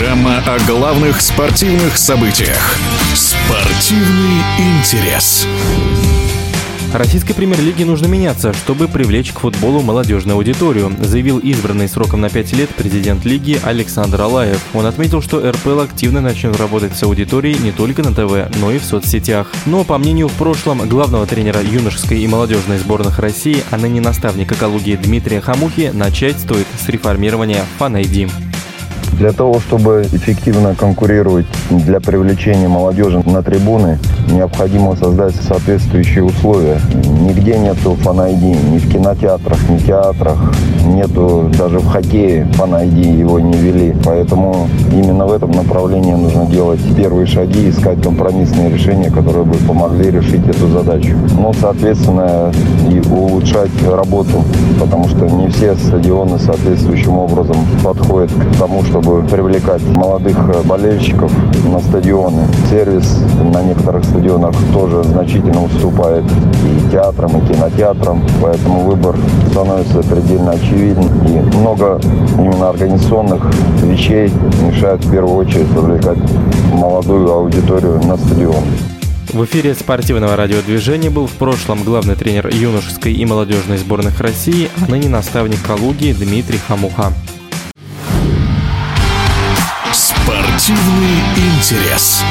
о главных спортивных событиях. Спортивный интерес. Российской премьер-лиге нужно меняться, чтобы привлечь к футболу молодежную аудиторию, заявил избранный сроком на 5 лет президент лиги Александр Алаев. Он отметил, что РПЛ активно начнет работать с аудиторией не только на ТВ, но и в соцсетях. Но, по мнению в прошлом главного тренера юношеской и молодежной сборных России, а ныне наставника экологии Дмитрия Хамухи, начать стоит с реформирования Фан-ID. Для того, чтобы эффективно конкурировать для привлечения молодежи на трибуны, необходимо создать соответствующие условия. Нигде нету фан-айди, ни в кинотеатрах, ни в театрах, нету даже в хоккее фан-айди, его не ввели. Поэтому именно в этом направлении нужно делать первые шаги, искать компромиссные решения, которые бы помогли решить эту задачу. Ну, соответственно, и улучшать работу, потому что не все стадионы соответствующим образом подходят к тому, чтобы привлекать молодых э, болельщиков на стадионы. Сервис на некоторых стадионах тоже значительно уступает и театрам, и кинотеатрам, поэтому выбор становится предельно очевиден. И много именно организационных вещей мешают в первую очередь привлекать молодую аудиторию на стадион. В эфире спортивного радиодвижения был в прошлом главный тренер юношеской и молодежной сборных России, а ныне наставник Калуги Дмитрий Хамуха. Спортивный интерес.